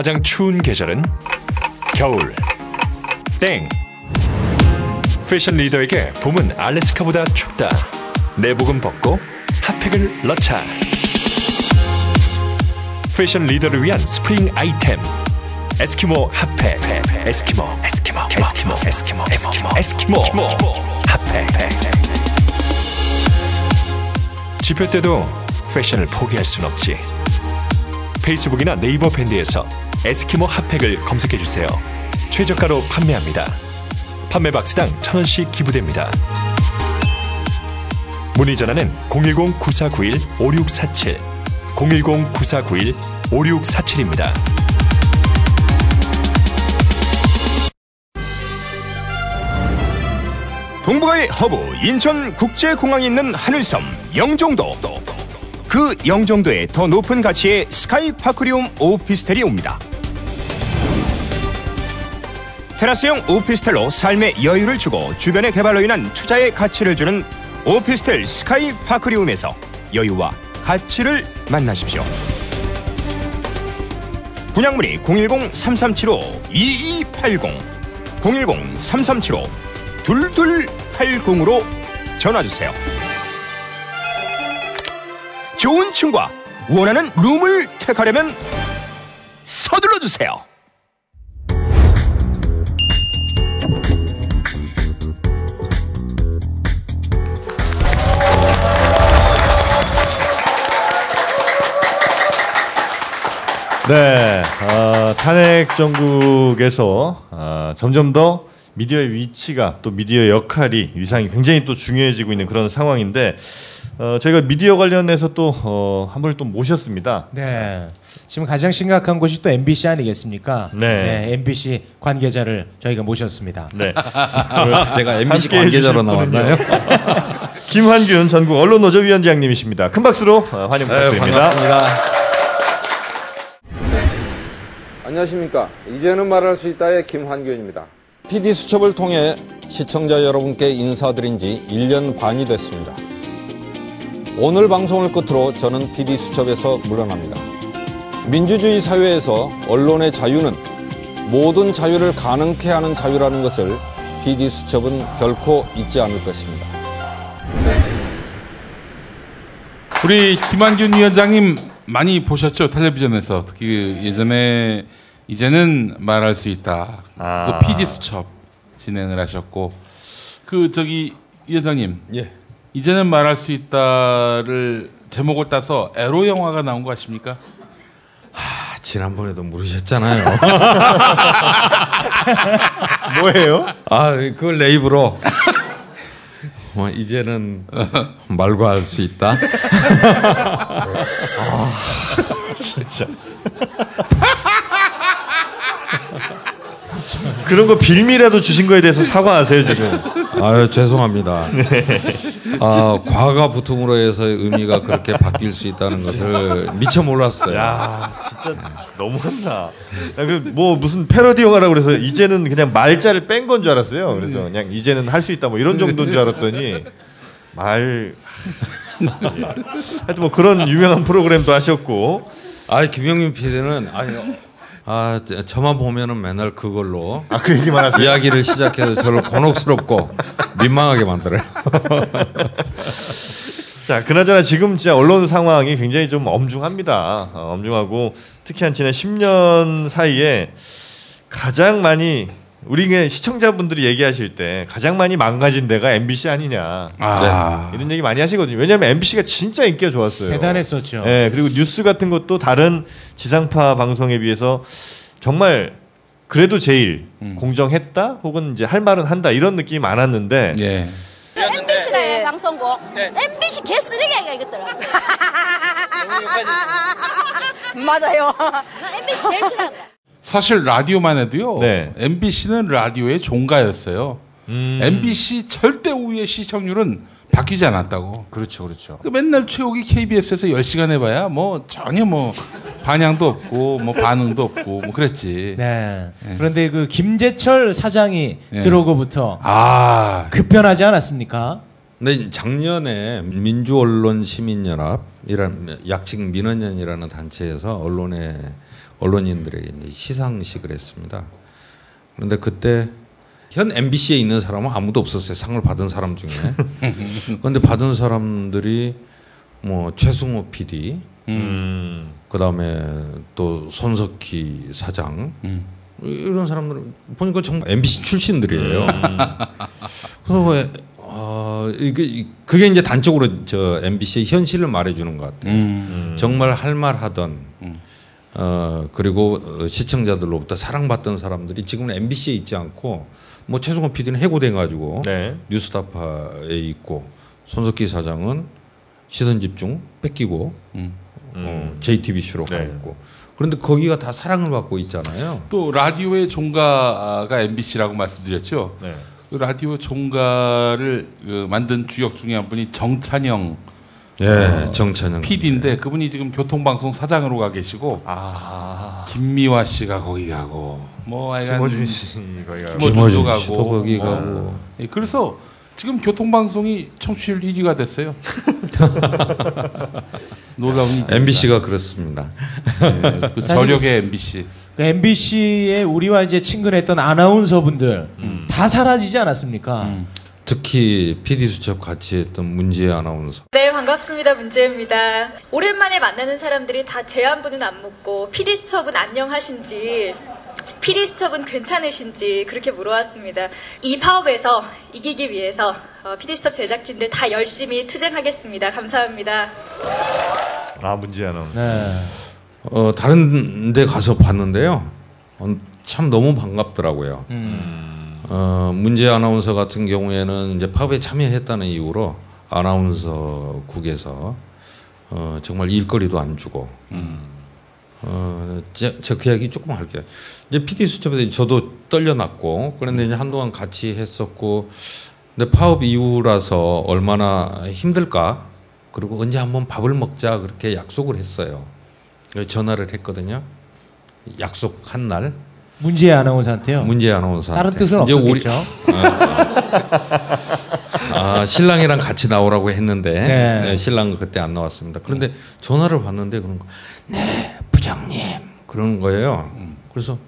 가장 추운 계절은 겨울. 땡. 패션 리더에게 봄은 알래스카보다 춥다. 내복은 벗고 핫팩을 넣자. 패션 리더를 위한 spring item. 에스키모 핫팩. 에스키모, 에스키모, 에스키모, 에스키모, 에스키모, 에스키모, 핫팩. 지표 때도 패션을 포기할 순 없지. 페이스북이나 네이버 밴드에서 에스키모 핫팩을 검색해 주세요. 최저가로 판매합니다. 판매 박스당 천 원씩 기부됩니다. 문의 전화는 010-9491-5647, 010-9491-5647입니다. 동북아의 허브 인천국제공항이 있는 하늘섬 영종도 그 영종도에 더 높은 가치의 스카이파크리움 오피스텔이 옵니다 테라스형 오피스텔로 삶의 여유를 주고 주변의 개발로 인한 투자의 가치를 주는 오피스텔 스카이 파크리움에서 여유와 가치를 만나십시오 분양문의 010-3375-2280 010-3375 2280으로 전화주세요. 좋은 층과 원하는 룸을 택하려면 서둘러 주세요. 네, 어, 탄핵 정국에서 어, 점점 더 미디어의 위치가 또 미디어의 역할이 위상이 굉장히 또 중요해지고 있는 그런 상황인데 어, 저희가 미디어 관련해서 또 어, 한 분을 또 모셨습니다. 네. 지금 가장 심각한 곳이 또 MBC 아니겠습니까? 네. MBC 관계자를 저희가 모셨습니다. 네, 제가 MBC 관계자로 나왔나요? 김환균 전국 언론노조 위원장님이십니다. 큰 박수로 어, 환영 네, 부탁드립니다. 반갑습니다. 안녕하십니까. 이제는 말할 수 있다의 김환규입니다. PD 수첩을 통해 시청자 여러분께 인사드린 지 1년 반이 됐습니다. 오늘 방송을 끝으로 저는 PD 수첩에서 물러납니다. 민주주의 사회에서 언론의 자유는 모든 자유를 가능케 하는 자유라는 것을 PD 수첩은 결코 잊지 않을 것입니다. 우리 김한균 위원장님 많이 보셨죠 텔레비전에서 특히 예전에 이제는 말할 수 있다 아. 또 PD 수첩 진행을 하셨고 그 저기 위원장님 예. 이제는 말할 수 있다를 제목을 따서 에로 영화가 나온 거 아십니까? 아, 지난번에도 물으셨잖아요. 뭐예요? 아, 그걸 내 입으로. 뭐 이제는 말고 할수 있다. 진짜. 그런 거 빌미라도 주신 거에 대해서 사과하세요 지금. 아유 죄송합니다. 아 과가 붙음으로 해서 의미가 그렇게 바뀔 수 있다는 것을 미처 몰랐어요. 야 진짜 너무한다. 그뭐 무슨 패러디 영화라고 그래서 이제는 그냥 말자를 뺀 건 줄 알았어요. 그래서 그냥 이제는 할 수 있다 뭐 이런 정도인 줄 알았더니 말. 예. 하여튼 뭐 그런 유명한 프로그램도 하셨고 아 김영민 PD는 아니 아 저만 보면은 맨날 그걸로 아 그 얘기만 하세요. 이야기를 시작해서 저를 곤혹스럽고 민망하게 만들어요. 자, 그나저나 지금 진짜 언론 상황이 굉장히 좀 엄중합니다. 어, 엄중하고 특히 한 지난 10년 사이에 가장 많이 우리 그 시청자분들이 얘기하실 때 가장 많이 망가진 데가 MBC 아니냐 아, 이런 얘기 많이 하시거든요. 왜냐하면 MBC가 진짜 인기가 좋았어요. 대단했었죠. 예, 그리고 뉴스 같은 것도 다른 지상파 방송에 비해서 정말 그래도 제일 공정했다 혹은 이제 할 말은 한다 이런 느낌이 많았는데 예. MBC네 방송국. MBC 개쓰레기야 이것들은. 맞아요. 나 MBC 제일 싫어한다. 사실 라디오만 해도요. 네. MBC는 라디오의 종가였어요. 음, MBC 절대 우위의 시청률은 바뀌지 않았다고. 그렇죠, 그렇죠. 그 맨날 최욱이 KBS에서 10시간 해봐야 뭐 전혀 뭐 반향도 없고 뭐 반응도 없고 뭐 그랬지. 네. 그런데 그 김재철 사장이 네. 들어오고부터 아, 급변하지 않았습니까? 근데 작년에 민주언론시민연합이라는 약칭 민언연이라는 단체에서 언론에 언론인들에게 시상식을 했습니다. 그런데 그때 현 MBC에 있는 사람은 아무도 없었어요. 상을 받은 사람 중에. 그런데 받은 사람들이 뭐 최승호 PD, 음. 그다음에 또 손석희 사장 음. 이런 사람들 보니까 정말 MBC 출신들이에요. 그래서 왜 어, 이게 이- 그게 이제 단적으로 저 MBC의 현실을 말해주는 것 같아요. 음. 정말 할 말 하던 음. 어 그리고 어, 시청자들로부터 사랑받던 사람들이 지금은 MBC에 있지 않고 뭐 최승호 PD는 해고돼 가지고 네. 뉴스타파에 있고 손석희 사장은 시선 집중 뺏기고 음. 어, JTBC로 가 네. 있고 그런데 거기가 다 사랑을 받고 있잖아요. 또 라디오의 종가가 MBC라고 말씀드렸죠. 네. 그 라디오 종가를 그 만든 주역 중에 한 분이 정찬영 예, 정찬영 PD인데 그분이 지금 교통방송 사장으로 가 계시고 아. 김미화 씨가 거기 가고 뭐 하여간 김어준 씨 거기가 김어준도 김어준 가고. 씨도 거기 어. 가고 예, 그래서 지금 교통방송이 청취율 1위가 됐어요. 놀라운. MBC가 그렇습니다. 예, 그 저력의 MBC. 그 MBC에 우리와 이제 친근했던 아나운서분들 다 사라지지 않았습니까? 음. 특히 PD 수첩 같이 했던 문지혜 아나운서. 네, 반갑습니다. 문재입니다. 오랜만에 만나는 사람들이 다제 안부는 안 묻고 PD 수첩은 안녕하신지 PD 수첩은 괜찮으신지 그렇게 물어왔습니다. 이 파업에서 이기기 위해서 어, PD 수첩 제작진들 다 열심히 투쟁하겠습니다. 감사합니다. 아 문제야는. 네. 어, 다른 데 가서 봤는데요. 어, 참 너무 반갑더라고요. 어, 문제 아나운서 같은 경우에는 이제 파업에 참여했다는 이유로 아나운서국에서 어, 정말 일거리도 안 주고 어, 제그 이야기 조금 할게요. 이제 PD 수첩에 저도 떨려났고 그런데 이제 한동안 같이 했었고 근데 파업 이후라서 얼마나 힘들까 그리고 언제 한번 밥을 먹자 그렇게 약속을 했어요. 전화를 했거든요. 약속한 날 문재인 아나운서한테요. 문제 아나운서 다른 뜻은 이제 우리 없었겠죠. 아, 신랑이랑 같이 나오라고 했는데 네. 네, 신랑 그때 안 나왔습니다. 그런데 전화를 받는데 그런 거, 네 부장님 그러는 거예요. 그래서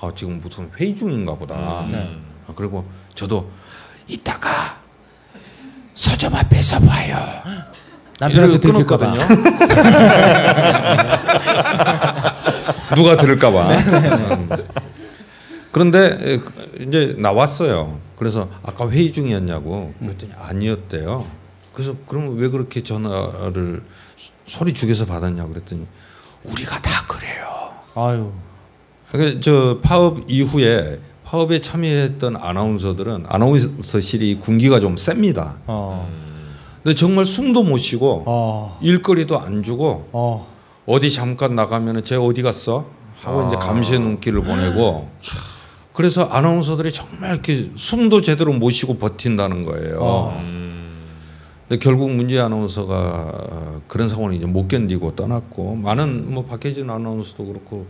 아, 지금 무슨 회의 중인가 보다. 네. 아, 그리고 저도 이따가 서점 앞에서 봐요. 남편한테. 끊었거든요. 누가 들을까봐. 음. 그런데 이제 나왔어요. 그래서 아까 회의 중이었냐고 그랬더니 아니었대요. 그래서 그럼 왜 그렇게 전화를 소리 죽여서 받았냐 그랬더니 우리가 다 그래요. 아유. 그저 파업 이후에 파업에 참여했던 아나운서들은 아나운서실이 군기가 좀 셉니다. 어. 근데 정말 숨도 못 쉬고 어. 일거리도 안 주고 어. 어디 잠깐 나가면은 쟤 어디 갔어? 하고 이제 감시의 눈길을 보내고 그래서 아나운서들이 정말 이렇게 숨도 제대로 못 쉬고 버틴다는 거예요. 어. 근데 결국 문제 아나운서가 그런 상황을 이제 못 견디고 떠났고 많은 뭐 박혜진 아나운서도 그렇고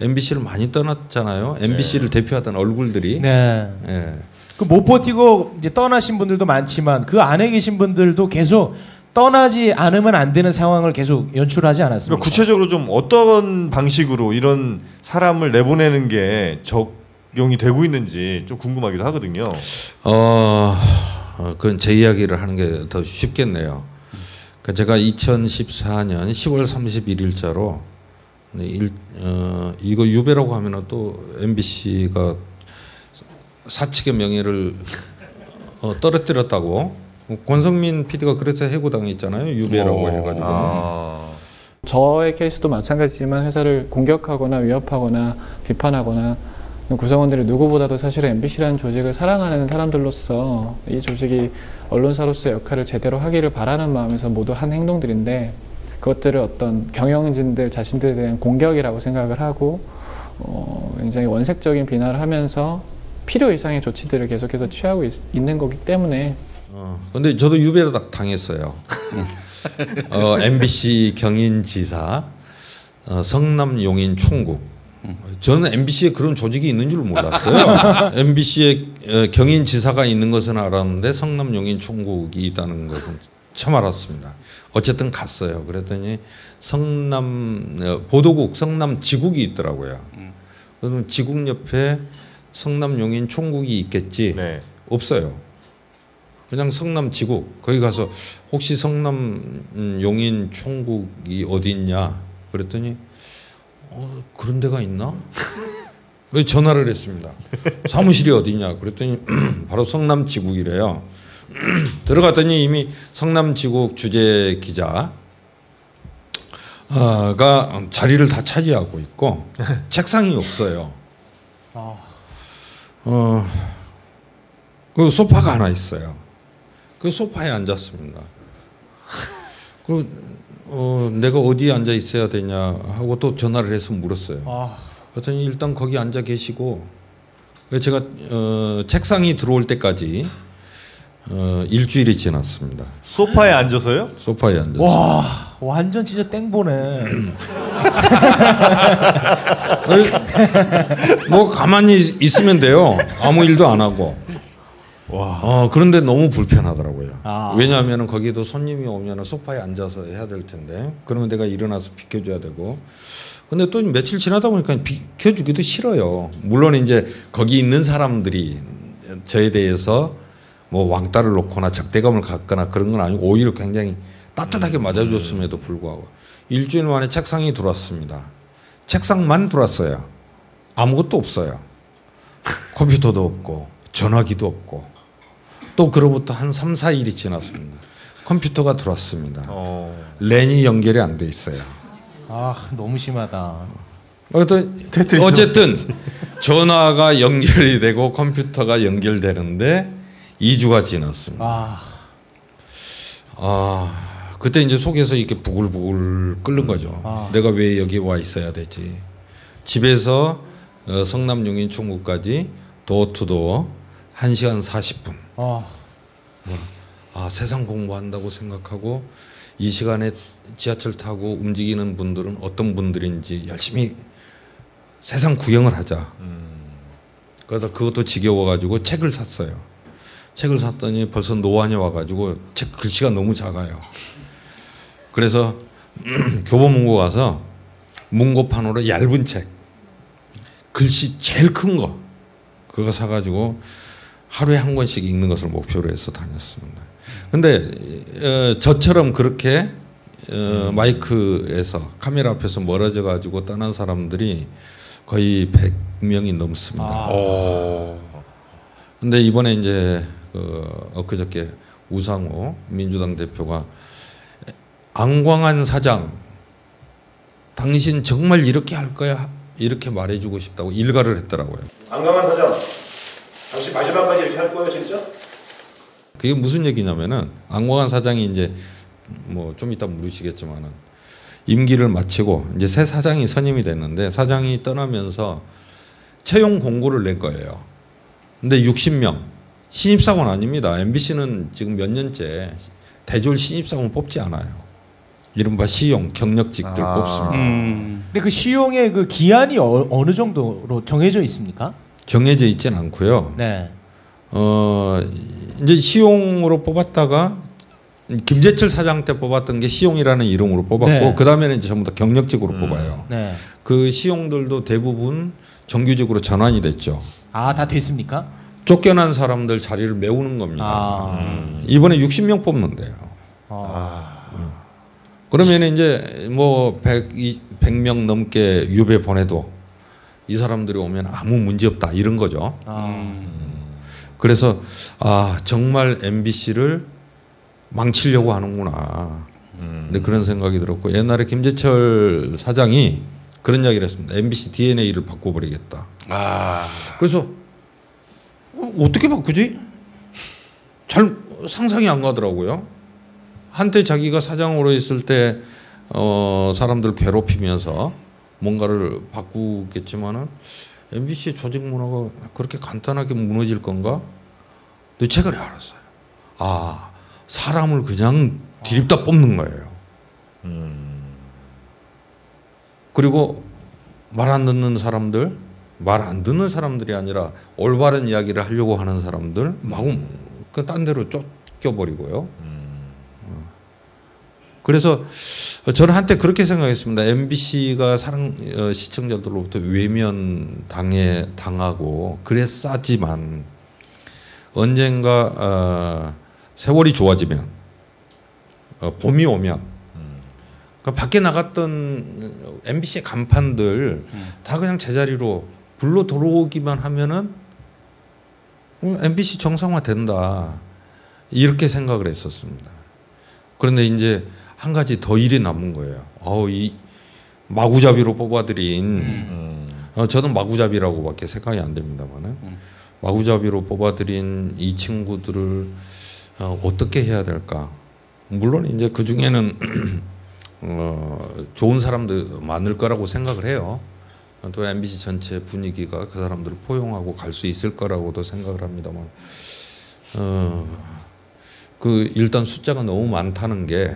MBC를 많이 떠났잖아요. MBC를 대표하던 얼굴들이 네. 예. 그 못 버티고 이제 떠나신 분들도 많지만 그 안에 계신 분들도 계속 떠나지 않으면 안 되는 상황을 계속 연출하지 않았습니까? 그러니까 구체적으로 좀 어떤 방식으로 이런 사람을 내보내는 게 적용이 되고 있는지 좀 궁금하기도 하거든요. 어, 어, 그건 제 이야기를 하는 게 더 쉽겠네요. 그러니까 제가 2014년 10월 31일자로 네, 일, 어, 이거 유배라고 하면 또 MBC가 사측의 명예를 어, 떨어뜨렸다고 권성민 PD가 그래서 해고당했잖아요. 유배라고 해가지고. 아. 저의 케이스도 마찬가지지만 회사를 공격하거나 위협하거나 비판하거나 구성원들이 누구보다도 사실은 MBC라는 조직을 사랑하는 사람들로서 이 조직이 언론사로서의 역할을 제대로 하기를 바라는 마음에서 모두 한 행동들인데 그것들을 어떤 경영진들 자신들에 대한 공격이라고 생각을 하고 어, 굉장히 원색적인 비난을 하면서 필요 이상의 조치들을 계속해서 취하고 있, 는 거기 때문에 어, 근데 저도 유배를 다- 당했어요. 어, MBC 경인지사, 어, 성남 용인 총국. 저는 MBC에 그런 조직이 있는 줄 몰랐어요. MBC에 어, 경인지사가 있는 것은 알았는데 성남 용인 총국이 있다는 것은 처음 알았습니다. 어쨌든 갔어요. 그랬더니 성남 어, 보도국 성남 지국이 있더라고요. 그래서 지국 옆에 성남 용인 총국이 있겠지. 네. 없어요. 그냥 성남 지국 거기 가서 혹시 성남 음, 용인 총국이 어디 있냐 그랬더니 어, 그런 데가 있나? 그래서 전화를 했습니다. 사무실이 어디냐 그랬더니 바로 성남 지국이래요. 들어갔더니 이미 성남 지국 주재 기자 어, 가 자리를 다 차지하고 있고 책상이 없어요. 어, 그 소파가 하나 있어요. 그 소파에 앉았습니다. 그 어, 내가 어디에 앉아 있어야 되냐 하고 또 전화를 해서 물었어요. 아, 그랬더니 일단 거기 앉아 계시고 제가 어, 책상이 들어올 때까지 어, 일주일이 지났습니다. 소파에 앉아서요? 소파에 앉아. 와, 완전 진짜 땡보네. 뭐 가만히 있으면 돼요. 아무 일도 안 하고. 어, 그런데 너무 불편하더라고요. 아. 왜냐하면 거기도 손님이 오면 소파에 앉아서 해야 될 텐데 그러면 내가 일어나서 비켜줘야 되고. 근데 또 며칠 지나다 보니까 비켜주기도 싫어요. 물론 이제 거기 있는 사람들이 저에 대해서 뭐 왕따를 놓거나 적대감을 갖거나 그런 건 아니고 오히려 굉장히 따뜻하게 맞아줬음에도 불구하고 일주일 만에 책상이 들어왔습니다. 책상만 들어왔어요. 아무것도 없어요. 컴퓨터도 없고 전화기도 없고 또 그로부터 한 3, 4일이 지났습니다. 컴퓨터가 들어왔습니다. 어. 랜이 연결이 안 돼 있어요. 아, 너무 심하다. 어떤 어쨌든 전화가 연결이 되고 컴퓨터가 연결되는데 2주가 지났습니다. 아, 아 그때 이제 속에서 이렇게 부글부글 끓는 거죠. 아. 내가 왜 여기 와 있어야 되지? 집에서 어, 성남 용인 총국까지 도어 투 도어 1시간 40분. 아, 아 세상 공부한다고 생각하고 이 시간에 지하철 타고 움직이는 분들은 어떤 분들인지 열심히 세상 구경을 하자. 그러다 그것도 지겨워가지고 책을 샀어요. 책을 샀더니 벌써 노안이 와가지고 책 글씨가 너무 작아요. 그래서 교보문고 가서 문고판으로 얇은 책, 글씨 제일 큰 거, 그거 사가지고 하루에 한 권씩 읽는 것을 목표로 해서 다녔습니다. 근데 어, 저처럼 그렇게 어, 마이크에서 카메라 앞에서 멀어져 가지고 떠난 사람들이 거의 100명이 넘습니다. 아. 근데 이번에 이제 그 엊그저께 우상호 민주당 대표가 안광한 사장 당신 정말 이렇게 할 거야 이렇게 말해주고 싶다고 일가를 했더라고요. 안강한 사장, 당신 마지막까지 이렇게 할 거예요, 진짜? 그게 무슨 얘기냐면은 안광한 사장이 이제 뭐 좀 이따 물으시겠지만은 임기를 마치고 이제 새 사장이 선임이 됐는데 사장이 떠나면서 채용 공고를 낸 거예요. 근데 60명 신입사원 아닙니다. MBC는 지금 몇 년째 대졸 신입사원 뽑지 않아요. 이른바 시용 경력직들 아. 뽑습니다. 음. 근데 그 시용의 그 기한이 어, 어느 정도로 정해져 있습니까? 정해져 있지는 않고요. 네. 어 이제 시용으로 뽑았다가 김재철 사장 때 뽑았던 게 시용이라는 이름으로 뽑았고 네. 그 다음에는 이제 전부 다 경력직으로 뽑아요. 네. 그 시용들도 대부분 정규직으로 전환이 됐죠. 아, 다 됐습니까? 쫓겨난 사람들 자리를 메우는 겁니다. 아. 이번에 60명 뽑는데요. 어. 그러면 이제 뭐 100, 100명 넘게 유배 보내도 이 사람들이 오면 아무 문제 없다 이런 거죠. 아. 그래서 아 정말 MBC를 망치려고 하는구나. 근데 그런 생각이 들었고 옛날에 김재철 사장이 그런 이야기를 했습니다. MBC DNA를 바꿔버리겠다. 아. 그래서 어, 어떻게 바꾸지? 잘 상상이 안 가더라고요. 한때 자기가 사장으로 있을 때 어, 사람들 괴롭히면서 뭔가를 바꾸겠지만은 MBC 조직 문화가 그렇게 간단하게 무너질 건가? 근데 최근에 알았어요. 아 사람을 그냥 디립다 뽑는 거예요. 그리고 말 안 듣는 사람들, 말 안 듣는 사람들이 아니라 올바른 이야기를 하려고 하는 사람들 마구 그 딴 데로 쫓겨버리고요. 어. 그래서 저는 한때 그렇게 생각했습니다. MBC가 사랑 어, 시청자들로부터 외면 당해 당하고 그랬었지만 언젠가 어, 세월이 좋아지면 어, 봄이 오면 그 밖에 나갔던 MBC의 간판들 다 그냥 제자리로 불러 들어오기만 하면은 어, MBC 정상화 된다 이렇게 생각을 했었습니다. 그런데 이제 한 가지 더 일이 남은 거예요. 어우 이 마구잡이로 뽑아들인 어, 저는 마구잡이라고밖에 생각이 안 됩니다만은 마구잡이로 뽑아들인 이 친구들을 어, 어떻게 해야 될까? 물론 이제 그 중에는 어, 좋은 사람도 많을 거라고 생각을 해요. 또 MBC 전체 분위기가 그 사람들을 포용하고 갈 수 있을 거라고도 생각을 합니다만, 어, 그 일단 숫자가 너무 많다는 게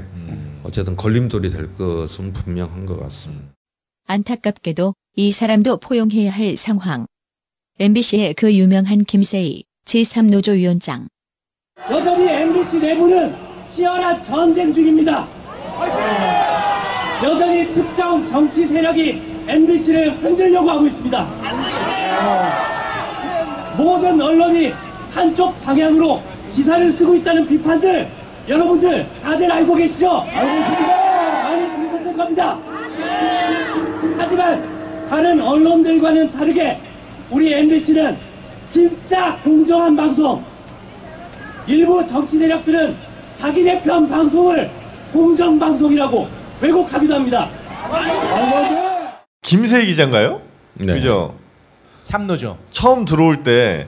어쨌든 걸림돌이 될 것은 분명한 것 같습니다. 안타깝게도 이 사람도 포용해야 할 상황. MBC의 그 유명한 김세희 제3노조 위원장. 여전히 MBC 내부는 치열한 전쟁 중입니다. 여전히 특정 정치 세력이 MBC를 흔들려고 하고 있습니다. 모든 언론이 한쪽 방향으로 기사를 쓰고 있다는 비판들 여러분들 다들 알고 계시죠? 알고 있습니다. 많이 들으셨을 겁니다. 하지만 다른 언론들과는 다르게 우리 MBC는 진짜 공정한 방송 일부 정치 세력들은 자기네 편 방송을 공정 방송이라고 왜곡하기도 합니다. 김세희 기자인가요? 네. 그죠? 삼노죠. 처음 들어올 때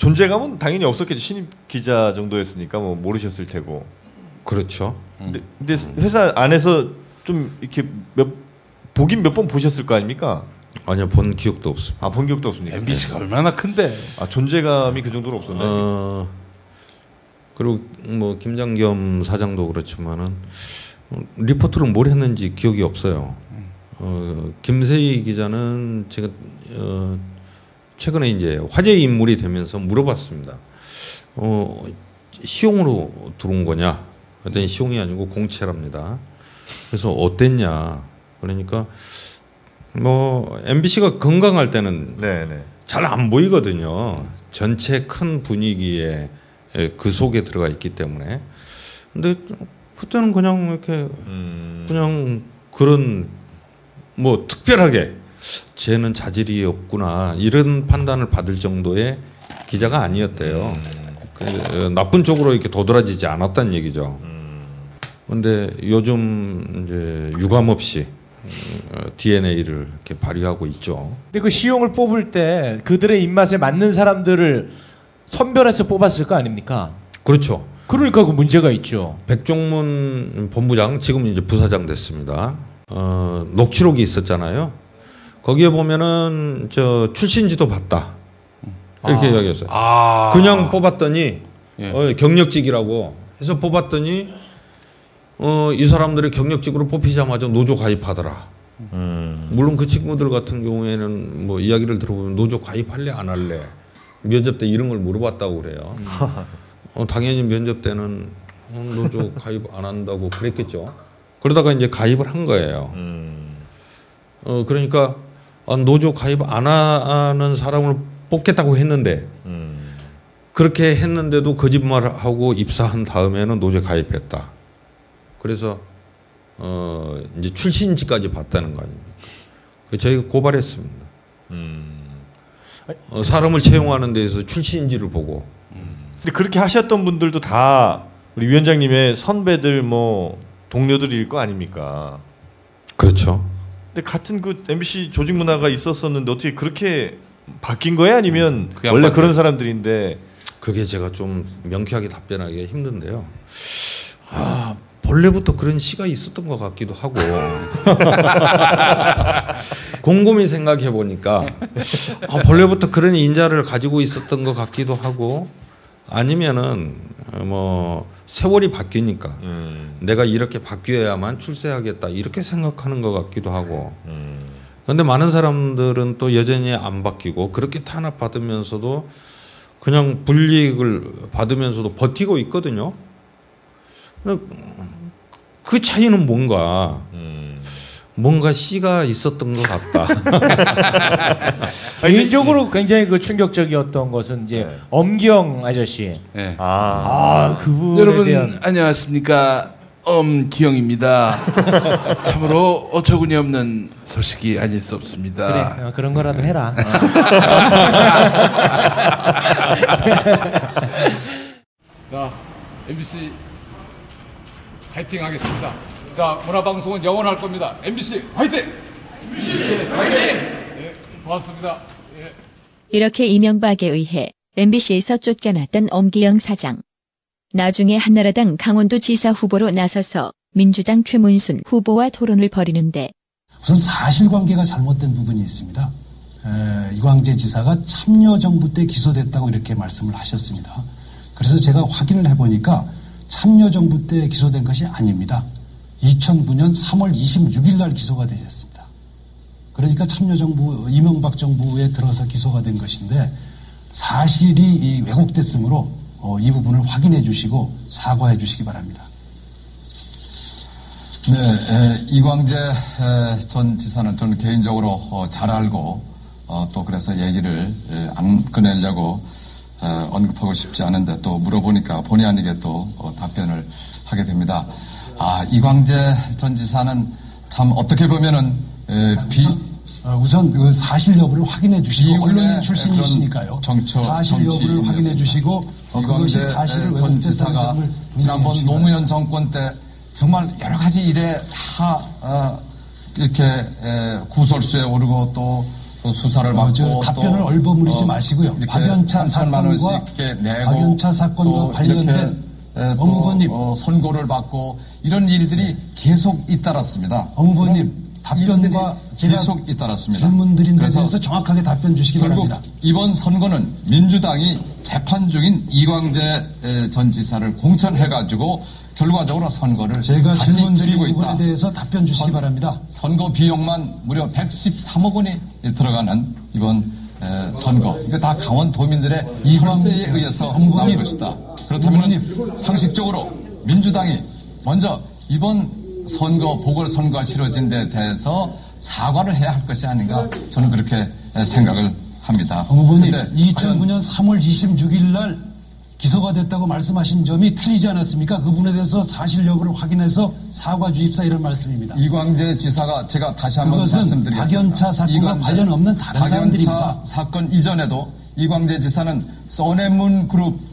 존재감은 당연히 없었겠죠. 신입 기자 정도였으니까 뭐 모르셨을 테고. 그렇죠. 근데, 근데 회사 안에서 좀 이렇게 몇 보긴 몇 번 보셨을 거 아닙니까? 아니요 본 기억도 없습니다. 아본 기억도 없습니까? MBC가 얼마나 큰데? 아 존재감이 그 정도로 없었나요? 어, 그리고 뭐 김장겸 사장도 그렇지만은 어, 리포트를 뭘 했는지 기억이 없어요. 어, 김세희 기자는 제가 어, 최근에 이제 화제 인물이 되면서 물어봤습니다. 어, 시용으로 들어온 거냐? 그랬더니 시용이 아니고 공채랍니다. 그래서 어땠냐? 그러니까 뭐 MBC가 건강할 때는 네네. 잘안 보이거든요. 전체 큰 분위기에 에, 그 속에 들어가 있기 때문에. 근데 그때는 그냥 이렇게 그냥 그런 뭐 특별하게 쟤는 자질이 없구나 이런 판단을 받을 정도의 기자가 아니었대요. 그, 어, 나쁜 쪽으로 이렇게 도드라지지 않았다는 얘기죠. 그런데 요즘 이제 유감 없이 DNA를 이렇게 발휘하고 있죠. 근데 그 시용을 뽑을 때 그들의 입맛에 맞는 사람들을 선별해서 뽑았을 거 아닙니까? 그렇죠. 그러니까 그 문제가 있죠. 백종문 본부장 지금 이제 부사장 됐습니다. 어, 녹취록이 있었잖아요. 거기에 보면은 저 출신지도 봤다 이렇게 아. 이야기했어요. 아. 그냥 뽑았더니 예. 어, 경력직이라고 해서 뽑았더니 어, 이 사람들이 경력직으로 뽑히자마자 노조 가입하더라. 물론 그 친구들 같은 경우에는 뭐 이야기를 들어보면 노조 가입할래 안 할래 면접 때 이런 걸 물어봤다고 그래요. 어, 당연히 면접 때는 어, 노조 가입 안 한다고 그랬겠죠. 그러다가 이제 가입을 한 거예요. 어, 그러니까 아, 노조 가입 안 하는 사람을 뽑겠다고 했는데 그렇게 했는데도 거짓말하고 입사한 다음에는 노조 가입했다. 그래서 어, 이제 출신지까지 봤다는 거 아닙니까? 그래서 저희가 고발했습니다. 어, 사람을 채용하는 데에서 출신지를 보고 근데 그렇게 하셨던 분들도 다 우리 위원장님의 선배들 뭐 동료들일 거 아닙니까? 그렇죠. 근데 같은 그 MBC 조직 문화가 있었었는데 어떻게 그렇게 바뀐 거야? 아니면 그 원래 그런 사람들인데? 그게 제가 좀 명쾌하게 답변하기 힘든데요. 아, 본래부터 그런 시가 있었던 것 같기도 하고. 곰곰이 생각해 보니까 아, 본래부터 그런 인자를 가지고 있었던 것 같기도 하고 아니면은 어, 뭐 세월이 바뀌니까 내가 이렇게 바뀌어야만 출세하겠다 이렇게 생각하는 것 같기도 하고 그런데 많은 사람들은 또 여전히 안 바뀌고 그렇게 탄압 받으면서도 그냥 불이익을 받으면서도 버티고 있거든요. 그 차이는 뭔가 음. 뭔가 씨가 있었던 것 같다. 개인적으로 굉장히 그 충격적이었던 것은 이제 엄기영 아저씨. 네. 아, 그분에 여러분 대한 안녕하십니까 엄기영입니다. 참으로 어처구니 없는 소식이 아닐 수 없습니다. 그래 어, 그런 거라도 해라. 자, MBC 파이팅 하겠습니다. 자, 문화방송은 영원할 겁니다. MBC 화이팅! MBC 화이팅! 예, 고맙습니다. 예. 이렇게 이명박에 의해 MBC에서 쫓겨났던 엄기영 사장. 나중에 한나라당 강원도 지사 후보로 나서서 민주당 최문순 후보와 토론을 벌이는데 우선 사실관계가 잘못된 부분이 있습니다. 에, 이광재 지사가 참여정부 때 기소됐다고 이렇게 말씀을 하셨습니다. 그래서 제가 확인을 해보니까 참여정부 때 기소된 것이 아닙니다. 2009년 3월 26일 날 기소가 되셨습니다. 그러니까 참여정부, 이명박 정부에 들어서 기소가 된 것인데 사실이 이 왜곡됐으므로 어, 이 부분을 확인해 주시고 사과해 주시기 바랍니다. 네, 에, 이광재 에, 전 지사는 저는 개인적으로 어, 잘 알고 어, 또 그래서 얘기를 에, 안 꺼내려고 에, 언급하고 싶지 않은데 또 물어보니까 본의 아니게 또 어, 답변을 하게 됩니다. 아 이광재 전 지사는 참 어떻게 보면은 에, 비 어, 우선 그 사실 여부를 확인해 주시고 언론인 출신이시니까요. 정처, 사실 여부를. 확인해 주시고 어, 그것이 사실을 전 지사가 지난번 노무현 정권 때 정말 여러 가지 일에 다 어, 이렇게 에, 구설수에 오르고 또, 또 수사를 받고 어, 저 답변을 또, 얼버무리지 어, 마시고요. 박연차 3천만 원씩 사건과 박연차 사건과 또 관련된 또, 어무고님. 어, 선고를 받고 이런 일들이 계속 잇따랐습니다. 어무고님 답변과 계속 잇따랐습니다. 질문 드린 데 그래서 대해서 정확하게 답변 주시기 결국 바랍니다. 이번 선거는 민주당이 재판 중인 이광재 에, 전 지사를 공천해가지고 결과적으로 선거를 제가 질문 부분에 있다. 대해서 답변 주시기 선- 바랍니다. 선거 비용만 무려 113억 원이 들어가는 이번 에, 선거. 이거 다 강원도민들의 혈세에 의해서 나온 것이다. 그렇다면 상식적으로 민주당이 먼저 이번 선거 보궐선거가 치러진 데 대해서 사과를 해야 할 것이 아닌가 저는 그렇게 에, 생각을 합니다. 근데 2009년 3월 26일 날 기소가 됐다고 말씀하신 점이 틀리지 않았습니까? 그 부분에 대해서 사실 여부를 확인해서 사과 주십사 이런 말씀입니다. 이광재 지사가 제가 다시 한번 말씀드리겠습니다. 박연차 사건과 관련 없는 다른 박연차 사람들입니다. 사건 이전에도 이광재 지사는 써내문 그룹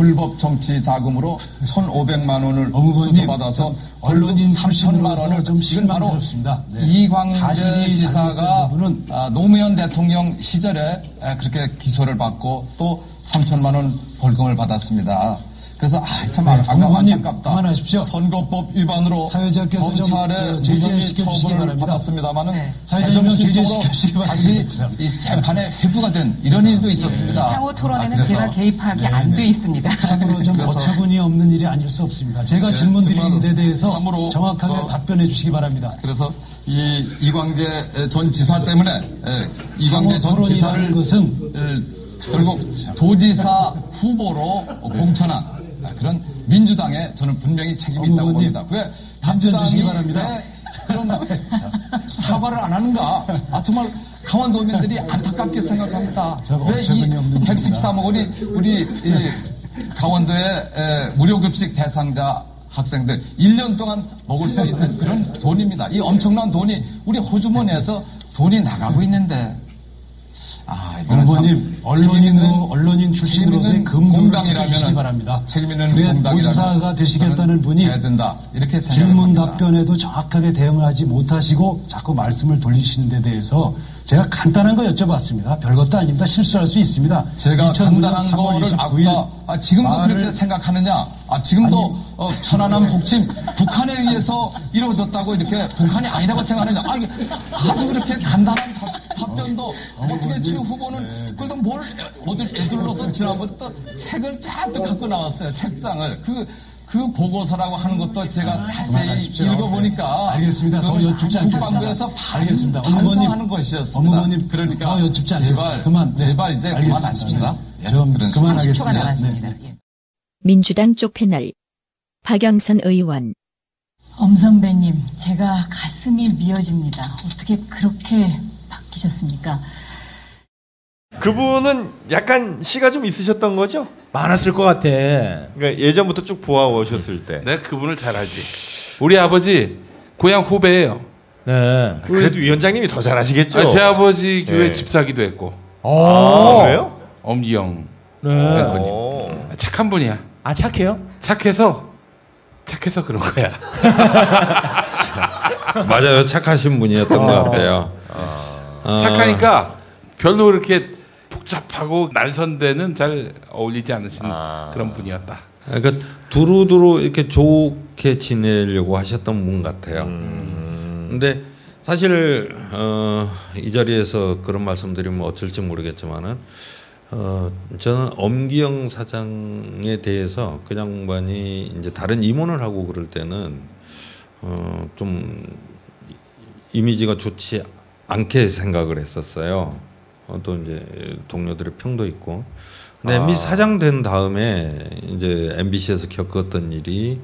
불법 정치 자금으로 1,500만 원을 수수받아서 언론인 3천만 출신으로서 원을 좀 이건 바로. 네. 이광재 지사가 아, 노무현 대통령 시절에 아, 그렇게 기소를 받고 또 3천만 원 벌금을 받았습니다. 그래서 아, 참 네, 아, 안타깝다. 그만하십시오. 선거법 위반으로 사회자께서 좀, 검찰의 어, 무혐의 제재시켜 주시기 처벌을 바랍니다. 받았습니다만은 사회자님 제정신적으로 제재시켜 주시기 다시 바랍니다. 이 재판에 회부가 된 이런 일도 있었습니다. 상호 토론에는 아, 제가 개입하기 안 돼 있습니다. 참으로 좀 어처구니 없는 일이 아닐 수 없습니다. 제가 네, 질문 드린 정말 데 대해서 참으로 정확하게 어, 답변해 주시기 바랍니다. 그래서 이 이광재 전 지사 때문에 에, 이광재 전 지사를 것은 에, 결국 도지사 후보로 공천한 그런 민주당에 저는 분명히 책임이 있다고 봅니다. 왜 답변 주시기 민주당이 바랍니다. 왜 그런 사과를 안 하는가? 아 정말 강원도민들이 안타깝게 생각합니다. 왜이 어처구니 없는 113억 원이 우리 이 강원도의 에, 무료급식 대상자 학생들 1년 동안 먹을 수 있는 그런 돈입니다. 이 엄청난 돈이 우리 호주머니에서 돈이 나가고 있는데 언론인으로 책임 언론인 출신으로서의 공당이라면은 바랍니다. 책임 있는 그래야 도지사가 되시겠다는 분이 해야 된다. 이렇게 질문 합니다. 답변에도 정확하게 대응을 하지 못하시고 자꾸 말씀을 돌리시는 데 대해서 제가 간단한 거 여쭤봤습니다. 별것도 아닙니다. 실수할 수 있습니다. 제가 2009년 간단한 3월 거를 29일 아까 아, 지금도 그렇게 생각하느냐? 아 지금도 어, 천안함 혹침 북한에 의해서 이루어졌다고 이렇게 북한이 아니라고 생각하느냐? 아, 이게 아주 그렇게 간단한 답, 답변도 어떻게 최 후보는 그래도 뭘 어딜 애들러서 지난번부터 책을 잔뜩 갖고 나왔어요. 책장을 그. 그 보고서라고 하는 것도 제가 자세히 그만하십시오. 읽어보니까 네. 알겠습니다. 더 여쭙지 않겠습니다. 국방부에서 반- 알겠습니다. 반성하는 어머님, 것이었습니다. 어머님, 그러니까 더 여쭙지 않겠습니다. 제발, 그만, 네. 제발 이제 알겠습니다. 그만하십시다. 네. 예, 그만하겠습니다. 30초가 남았습니다. 네. 예. 민주당 쪽 패널 박영선 의원 엄 선배님, 제가 가슴이 미어집니다. 어떻게 그렇게 바뀌셨습니까? 그분은 약간 시가 좀 있으셨던 거죠? 많았을 것 같아. 그러니까 예전부터 쭉 보아오셨을 때. 내가 그분을 잘 알지. 우리 아버지 고향 후배예요. 네. 그래도 위원장님이 더 잘하시겠죠. 아, 제 아버지 교회 네. 집사기도 했고. 아, 그래요? 엄기영 네. 장로님. 착한 분이야. 아 착해요? 착해서 착해서 그런 거야. 맞아요. 착하신 분이었던 것 같아요. 어, 착하니까 별로 그렇게 복잡하고 날선대는 잘 어울리지 않으신 그런 분이었다. 그러니까 두루두루 이렇게 좋게 지내려고 하셨던 분 같아요. 근데 사실 어, 이 자리에서 그런 말씀드리면 어쩔지 모르겠지만은 어, 저는 엄기영 사장에 대해서 그 양반이 이제 다른 임원을 하고 그럴 때는 어, 좀 이미지가 좋지 않게 생각을 했었어요. 어, 또 이제 동료들의 평도 있고. 근데 아. MBC 사장 된 다음에 이제 MBC에서 겪었던 일이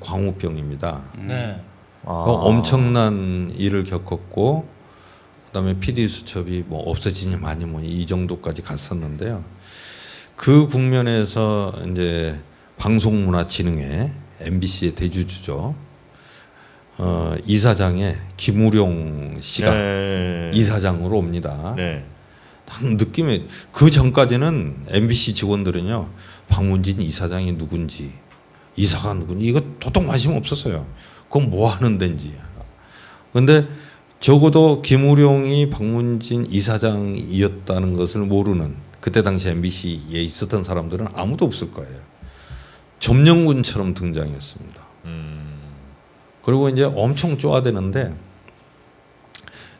광우병입니다. 네. 아. 그 엄청난 일을 겪었고 그다음에 PD 수첩이 뭐 없어지니 많이 뭐니 이 정도까지 갔었는데요. 그 국면에서 이제 방송문화진흥회 MBC의 대주주죠. 어, 이사장에 김우룡 씨가 네. 이사장으로 옵니다. 네. 한 느낌에 그 전까지는 MBC 직원들은요 박문진 이사장이 누군지 이사가 누군지 이거 도통 관심 없었어요. 그건 뭐 하는 데인지. 근데 적어도 김우룡이 박문진 이사장이었다는 것을 모르는 그때 당시 MBC에 있었던 사람들은 아무도 없을 거예요. 점령군처럼 등장했습니다. 그리고 이제 엄청 쪼아대는데,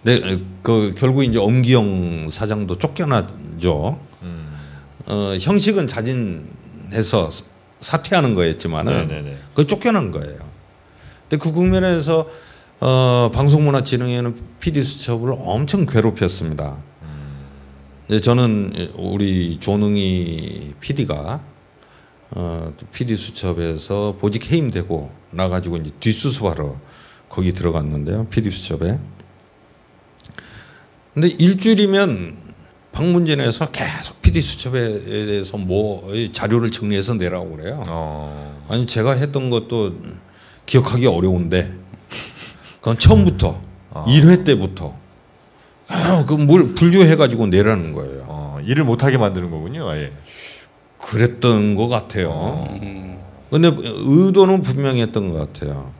네, 그 결국 이제 엄기영 사장도 쫓겨나죠. 어, 형식은 자진해서 사퇴하는 거였지만은 네네네. 그 쫓겨난 거예요. 근데 그 국면에서 어, 방송문화진흥회는 PD 수첩을 엄청 괴롭혔습니다. 네, 저는 우리 조능희 PD가 어, PD 수첩에서 보직 해임되고 나가지고 이제 뒷수습하러 거기 들어갔는데요. PD 수첩에. 근데 일주일이면 방문진에서 계속 PD 수첩에 대해서 뭐 자료를 정리해서 내라고 그래요. 아니 제가 했던 것도 기억하기 어려운데 그건 처음부터 일 1회 때부터 그뭘 분류해 가지고 내라는 거예요. 어, 일을 못하게 만드는 거군요. 아예. 그랬던 것 같아요. 근데 의도는 분명했던 것 같아요.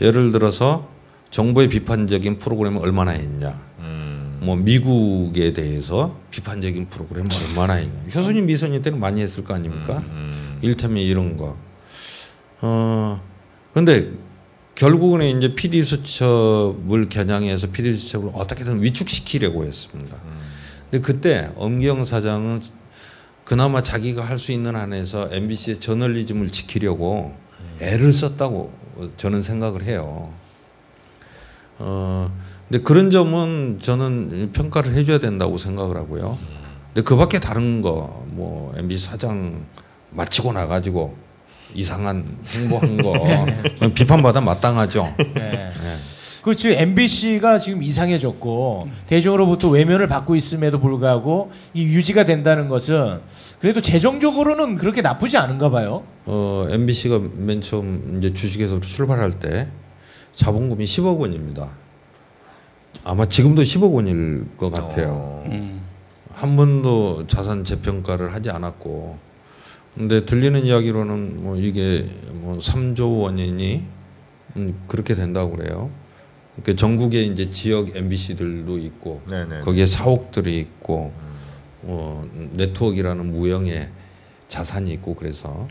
예를 들어서 정부의 비판적인 프로그램을 얼마나 했냐. 뭐 미국에 대해서 비판적인 프로그램을 얼마나 했냐. 효순이 미선이 때는 많이 했을 거 아닙니까? 일테면 이런 거. 어, 근데 결국은 이제 PD 수첩을 겨냥해서 PD 수첩을 어떻게든 위축시키려고 했습니다. 근데 그때 엄기영 사장은 그나마 자기가 할 수 있는 한에서 MBC의 저널리즘을 지키려고 애를 썼다고 저는 생각을 해요. 어, 근데 그런 점은 저는 평가를 해줘야 된다고 생각을 하고요. 근데 그 밖에 다른 거, 뭐, MBC 사장 마치고 나가지고 이상한 행보한 거, 비판받아 마땅하죠. 네. 그 지금 MBC가 지금 이상해졌고 대중으로부터 외면을 받고 있음에도 불구하고 이 유지가 된다는 것은 그래도 재정적으로는 그렇게 나쁘지 않은가 봐요. 어, MBC가 맨 처음 이제 주식에서 출발할 때 자본금이 10억 원입니다. 아마 지금도 10억 원일 것 같아요. 한 번도 자산 재평가를 하지 않았고, 근데 들리는 이야기로는 뭐 이게 뭐 3조 원이니 음, 그렇게 된다고 그래요. 그 전국에 이제 지역 MBC들도 있고 네네. 거기에 사옥들이 있고 어, 네트워크라는 무형의 자산이 있고 그래서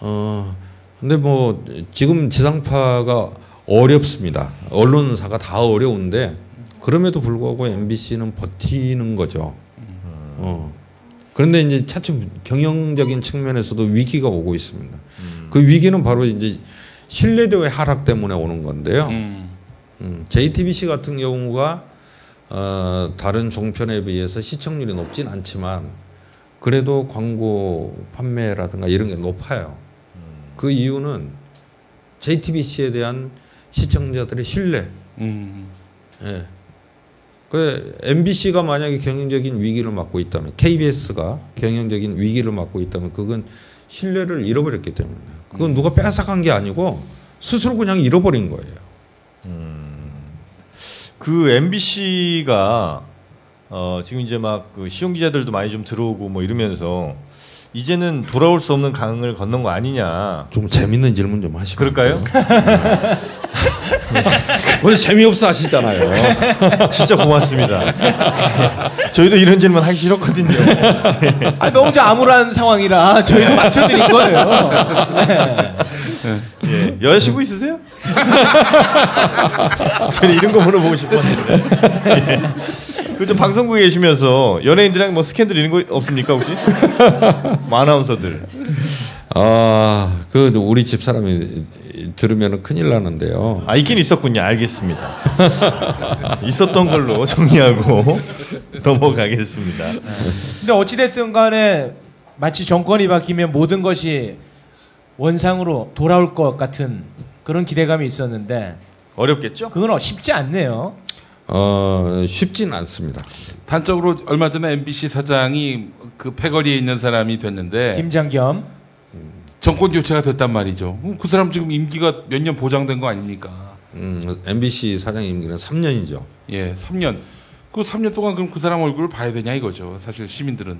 어 근데 뭐 지금 지상파가 어렵습니다. 언론사가 다 어려운데 그럼에도 불구하고 MBC는 버티는 거죠. 어. 그런데 이제 차츰 경영적인 측면에서도 위기가 오고 있습니다. 그 위기는 바로 이제 신뢰도의 하락 때문에 오는 건데요. 음, JTBC 같은 경우가 어, 다른 종편에 비해서 시청률이 높진 않지만 그래도 광고 판매라든가 이런 게 높아요. 그 이유는 JTBC에 대한 시청자들의 신뢰. 예. 그 MBC가 만약에 경영적인 위기를 맞고 있다면 KBS가 경영적인 위기를 맞고 있다면 그건 신뢰를 잃어버렸기 때문에 그건 누가 뺏어간 게 아니고 스스로 그냥 잃어버린 거예요. 그 MBC가 어, 지금 이제 막 그 시용 기자들도 많이 좀 들어오고 뭐 이러면서 이제는 돌아올 수 없는 강을 건넌 거 아니냐. 좀 재밌는 질문 좀 하시면 그럴까요? 오늘 재미없어 하시잖아요. 진짜 고맙습니다. 저희도 이런 질문 하기 싫었거든요. 아, 너무 좀 암울한 상황이라 저희도 맞춰드린 거예요. 네. 예. 여자친구 있으세요? 저는 이런 거 물어보고 싶었는데. 예. 그좀 방송국에 계시면서 연예인들이랑 뭐 스캔들 이런 거 없습니까 혹시? 뭐 아나운서들. 아, 그 우리 집 사람이 들으면 큰일 나는데요. 아 있긴 있었군요. 알겠습니다. 있었던 걸로 정리하고 넘어가겠습니다. 근데 어찌 됐든 간에 마치 정권이 바뀌면 모든 것이 원상으로 돌아올 것 같은 그런 기대감이 있었는데 어렵겠죠? 그건 쉽지 않네요. 어, 쉽진 않습니다. 단적으로 얼마 전에 MBC 사장이 그 패거리에 있는 사람이 됐는데 김장겸 정권 교체가 됐단 말이죠. 그 사람 지금 임기가 몇 년 보장된 거 아닙니까? 음, MBC 사장 임기는 3년이죠. 예, 3년. 그 3년 동안 그럼 그 사람 얼굴을 봐야 되냐 이거죠. 사실 시민들은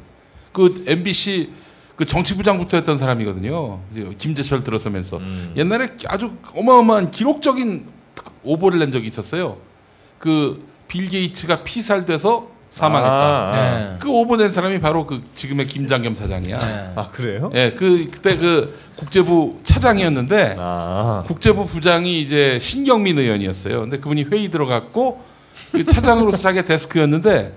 그 MBC 그 정치부장부터 했던 사람이거든요. 이제 김재철 들어서면서 옛날에 아주 어마어마한 기록적인 오보를 낸 적이 있었어요. 그 빌 게이츠가 피살돼서 사망했다. 아, 아. 그 오보 낸 사람이 바로 그 지금의 김장겸 사장이야. 아 그래요? 예, 그 그때 그 국제부 차장이었는데 아. 국제부 부장이 이제 신경민 의원이었어요. 근데 그분이 회의 들어갔고 그 차장으로서 자기 데스크였는데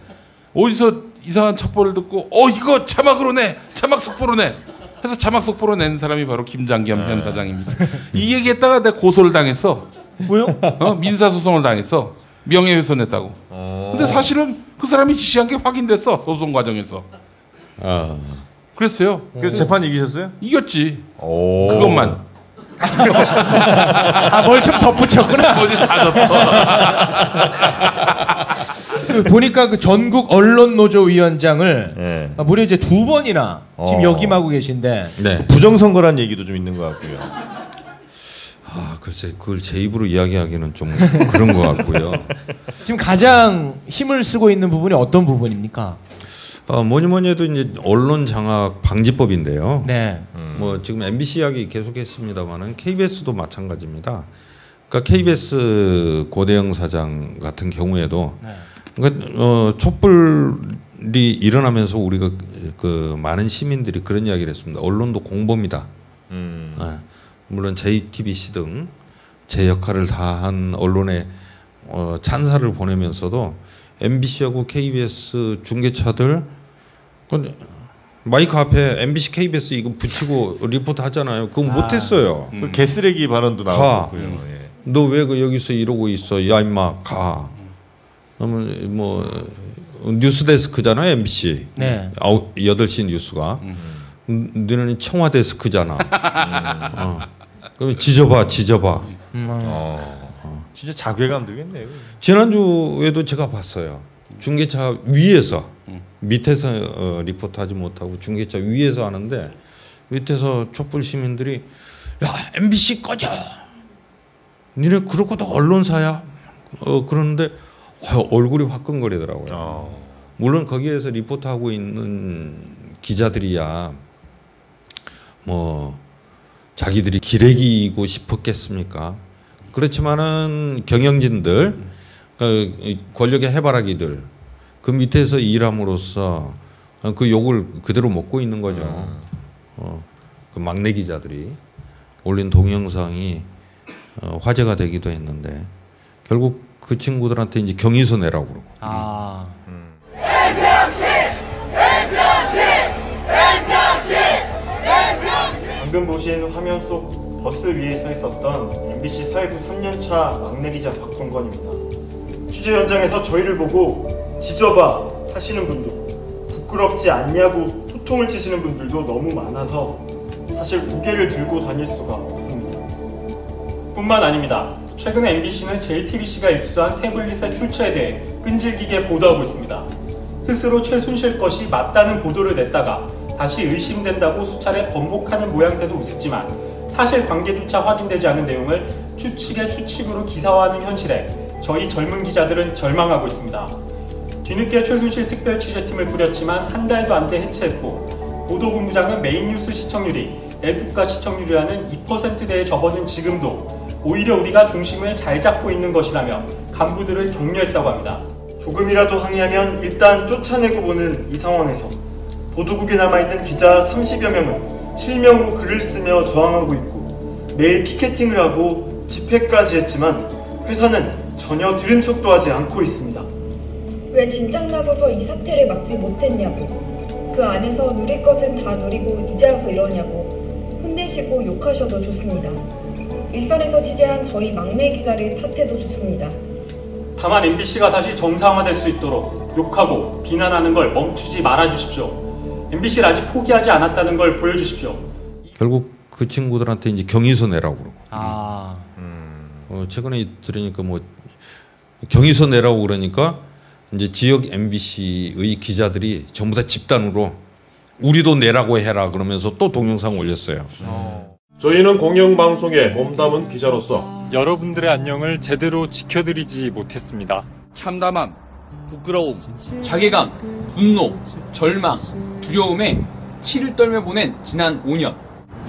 어디서 이상한 첩보를 듣고 어 이거 자막으로 내 자막 속보로 내 해서 자막 속보로 낸 사람이 바로 김장겸 현 사장입니다. 이 얘기했다가 내가 고소를 당했어. 왜요? 어, 민사 소송을 당했어. 명예훼손했다고. 근데 사실은 그 사람이 지시한 게 확인됐어 소송 과정에서. 아. 그랬어요. 그 재판 이기셨어요? 이겼지. 오. 그것만. 아, 뭘 좀 덧붙였구나. 뭐지 다그 보니까 그 전국 언론 노조 위원장을 네. 아, 무려 이제 두 번이나 지금 어. 역임하고 계신데 네. 부정선거란 얘기도 좀 있는 것 같고요. 아, 글쎄 그걸 제 입으로 이야기하기는 좀 그런 것 같고요. 지금 가장 힘을 쓰고 있는 부분이 어떤 부분입니까? 어, 뭐니 뭐니 해도 이제 언론 장악 방지법인데요. 네. 뭐 지금 MBC 이야기 계속했습니다만은 KBS도 마찬가지입니다. 그러니까 KBS 고대영 사장 같은 경우에도 그러니까 어, 촛불이 일어나면서 우리가 그 많은 시민들이 그런 이야기를 했습니다. 언론도 공범이다. 음. 예. 물론 JTBC 등 제 역할을 다한 언론에 어, 찬사를 보내면서도 MBC하고 KBS 중계차들 그 마이크 앞에 MBC, KBS 이거 붙이고 리포트 하잖아요. 그거 아. 못했어요. 그 개쓰레기 발언도 가. 나왔고요. 예. 너왜 그 여기서 이러고 있어? 야 임마 가. 그러면 뭐 뉴스데스크잖아요 MBC. 네. 아홉 여덟 시 뉴스가. 음, 너는 청와데스크잖아. 어. 그럼 지져봐, 지져봐. 어. 진짜 자괴감 들겠네요. 지난주에도 제가 봤어요. 중계차 위에서 밑에서 어, 리포트하지 못하고 중계차 위에서 하는데 밑에서 촛불 시민들이 야 MBC 꺼져. 니네 그러고도 언론사야. 어 그러는데 어, 얼굴이 화끈거리더라고요. 물론 거기에서 리포트하고 있는 기자들이야 뭐 자기들이 기레기이고 싶었겠습니까? 그렇지만은 경영진들 그 권력의 해바라기들 그 밑에서 일함으로써 그 욕을 그대로 먹고 있는 거죠. 어, 그 막내 기자들이 올린 동영상이 어, 화제가 되기도 했는데 결국 그 친구들한테 이제 경위서 내라고 그러고. 아. 방금 보신 화면 속 버스 위에 서 있었던 MBC 사회부 3년차 막내 기자 박동건입니다. 취재 현장에서 저희를 보고 지져봐 하시는 분도 부끄럽지 않냐고 소통을 치시는 분들도 너무 많아서 사실 무게를 들고 다닐 수가 없습니다. 뿐만 아닙니다. 최근에 MBC는 JTBC가 입수한 태블릿의 출처에 대해 끈질기게 보도하고 있습니다. 스스로 최순실 것이 맞다는 보도를 냈다가 다시 의심된다고 수차례 번복하는 모양새도 웃었지만 사실 관계조차 확인되지 않은 내용을 추측의 추측으로 기사화하는 현실에 저희 젊은 기자들은 절망하고 있습니다. 뒤늦게 최순실 특별 취재팀을 꾸렸지만 한 달도 안 돼 해체했고 보도본부장은 메인뉴스 시청률이 애국가 시청률이라는 2%대에 접어든 지금도 오히려 우리가 중심을 잘 잡고 있는 것이라며 간부들을 격려했다고 합니다. 조금이라도 항의하면 일단 쫓아내고 보는 이 상황에서 보도국에 남아있는 기자 30여 명은 실명으로 글을 쓰며 저항하고 있고 매일 피켓팅을 하고 집회까지 했지만 회사는 전혀 들은 척도 하지 않고 있습니다. 왜 진작 나서서 이 사태를 막지 못했냐고. 그 안에서 누릴 것은 다 누리고 이제 와서 이러냐고. 혼내시고 욕하셔도 좋습니다. 일선에서 취재한 저희 막내 기자를 탓해도 좋습니다. 다만 MBC가 다시 정상화될 수 있도록 욕하고 비난하는 걸 멈추지 말아 주십시오. MBC를 아직 포기하지 않았다는 걸 보여주십시오. 결국 그 친구들한테 이제 경위서 내라고 그러고. 아. 어, 최근에 들으니까 뭐 경위서 내라고 그러니까 이제 지역 MBC의 기자들이 전부 다 집단으로 우리도 내라고 해라 그러면서 또 동영상 올렸어요. 저희는 공영방송에 몸담은 기자로서 여러분들의 안녕을 제대로 지켜드리지 못했습니다. 참담함, 부끄러움, 자괴감, 분노, 절망, 두려움에 치를 떨며 보낸 지난 5년.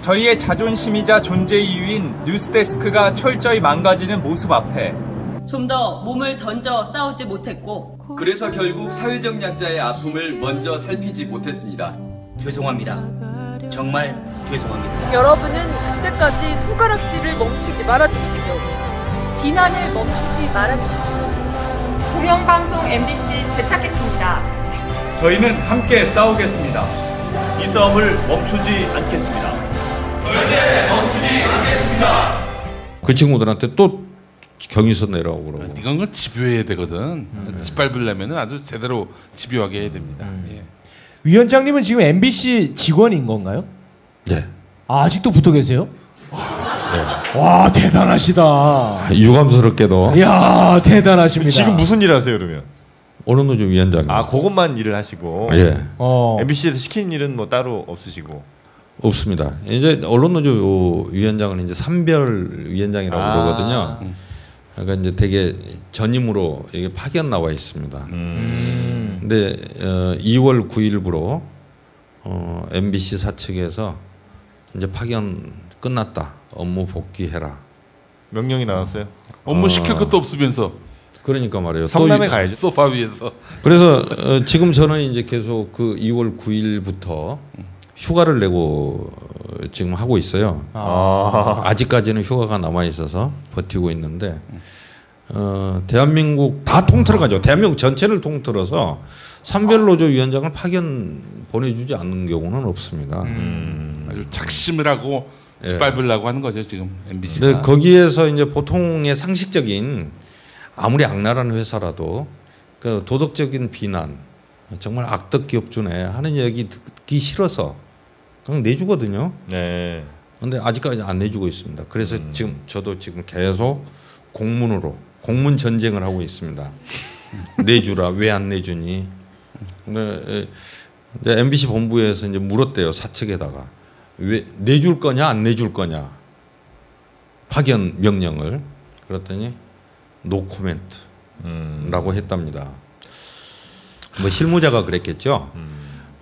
저희의 자존심이자 존재 이유인 뉴스데스크가 철저히 망가지는 모습 앞에 좀 더 몸을 던져 싸우지 못했고 그래서 결국 사회적 약자의 아픔을 먼저 살피지 못했습니다. 죄송합니다. 정말 죄송합니다. 여러분은 그때까지 손가락질을 멈추지 말아 주십시오. 비난을 멈추지 말아 주십시오. 공영방송 MBC 되찾겠습니다. 저희는 함께 싸우겠습니다. 이 싸움을 멈추지 않겠습니다. 절대 멈추지 않겠습니다. 그 친구들한테 또 경위서 내라고 그러고. 이건 건 집요해야 되거든. 짓밟으려면 아주 제대로 집요하게 해야 됩니다. 예. 위원장님은 지금 MBC 직원인 건가요? 네. 아, 아직도 붙어 계세요? 네. 와 대단하시다. 유감스럽게도. 이야 대단하십니다. 지금 무슨 일 하세요 그러면? 언론노조 위원장. 아 그것만 일을 하시고. 예. 어. MBC에서 시킨 일은 뭐 따로 없으시고. 없습니다. 이제 언론노조 위원장은 이제 산별 위원장이라고 아. 그러거든요. 그러니까 이제 되게 전임으로 이게 파견 나와 있습니다. 음. 근데 어, 2월 9일부로 어, MBC 사측에서 이제 파견 끝났다. 업무 복귀해라. 명령이 나왔어요. 업무 어. 시킬 것도 없으면서. 그러니까 말이에요. 성남에 가야죠. 소파 위에서. 그래서 어, 지금 저는 이제 계속 그 2월 9일부터 휴가를 내고 어, 지금 하고 있어요. 아. 아직까지는 휴가가 남아 있어서 버티고 있는데 어, 대한민국 다 통틀어 가죠. 대한민국 전체를 통틀어서 산별노조 위원장을 파견 보내주지 않는 경우는 없습니다. 아주 작심을 하고 예. 짓밟으려고 하는 거죠 지금 MBC가. 근데 거기에서 이제 보통의 상식적인 아무리 악랄한 회사라도 그 도덕적인 비난 정말 악덕 기업주네 하는 얘기 듣기 싫어서 그냥 내주거든요. 네. 근데 아직까지 안 내주고 있습니다. 그래서 지금 저도 지금 계속 공문으로 공문 전쟁을 하고 있습니다. 내주라 왜 안 내주니? 근데 이제 MBC 본부에서 이제 물었대요 사측에다가 왜 내줄 거냐 안 내줄 거냐? 파견 명령을. 그랬더니 노코멘트라고 했답니다. 뭐 실무자가 그랬겠죠.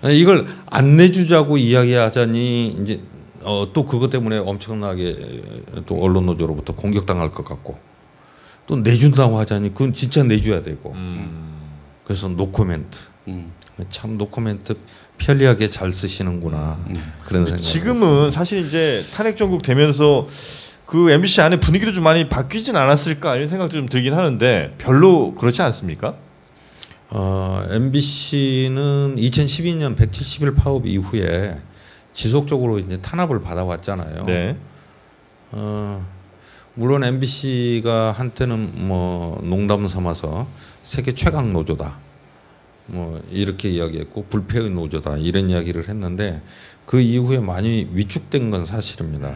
이걸 안 내주자고 이야기하자니 이제 어, 또 그것 때문에 엄청나게 또 언론 노조로부터 공격당할 것 같고 또 내준다고 하자니 그건 진짜 내줘야 되고. 그래서 노코멘트 참 노코멘트 편리하게 잘 쓰시는구나 그런 생각. 지금은 사실 이제 탄핵 정국 되면서 그 MBC 안에 분위기도 좀 많이 바뀌진 않았을까 이런 생각도 좀 들긴 하는데 별로 그렇지 않습니까? 어, MBC는 2012년 170일 파업 이후에 지속적으로 이제 탄압을 받아왔잖아요. 네. 어, 물론 MBC가 한때는 뭐 농담 삼아서 세계 최강 노조다. 뭐 이렇게 이야기했고 불패의 노조다 이런 이야기를 했는데 그 이후에 많이 위축된 건 사실입니다.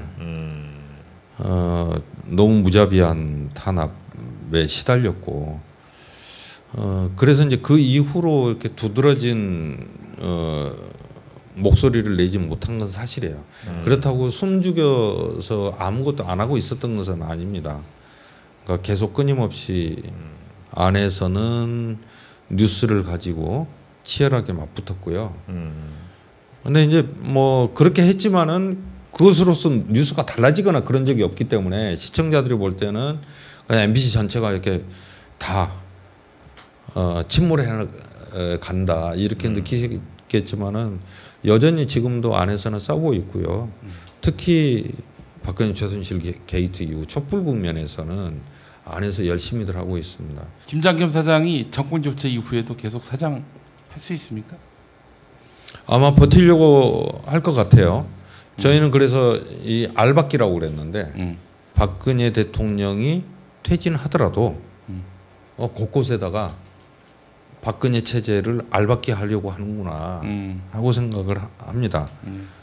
어, 너무 무자비한 탄압에 시달렸고 어 그래서 이제 그 이후로 이렇게 두드러진 어 목소리를 내지 못한 건 사실이에요. 음. 그렇다고 숨죽여서 아무것도 안 하고 있었던 것은 아닙니다. 그러니까 계속 끊임없이 안에서는 뉴스를 가지고 치열하게 맞붙었고요. 음. 근데 이제 뭐 그렇게 했지만은 그것으로서 뉴스가 달라지거나 그런 적이 없기 때문에 시청자들이 볼 때는 그냥 MBC 전체가 이렇게 다 어, 침몰해 어, 간다 이렇게 느끼겠지만은 여전히 지금도 안에서는 싸우고 있고요. 특히 박근혜 최순실 게- 게이트 이후 촛불 국면에서는 안에서 열심히들 하고 있습니다. 김장겸 사장이 정권 교체 이후에도 계속 사장 할 수 있습니까? 아마 버티려고 할 것 같아요. 저희는 그래서 이 알박기라고 그랬는데 박근혜 대통령이 퇴진하더라도 어, 곳곳에다가 박근혜 체제를 알박기 하려고 하는구나 하고 생각을 하- 합니다.